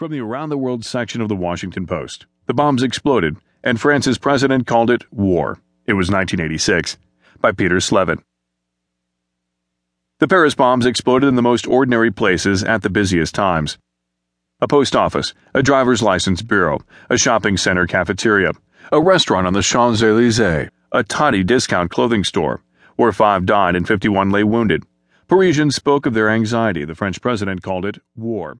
From the Around the World section of the Washington Post. The bombs exploded, and France's president called it war. It was 1986. By Peter Slevin. The Paris bombs exploded in the most ordinary places at the busiest times a post office, a driver's license bureau, a shopping center cafeteria, a restaurant on the Champs Elysees, a Tati discount clothing store, where five died and 51 lay wounded. Parisians spoke of their anxiety. The French president called it war.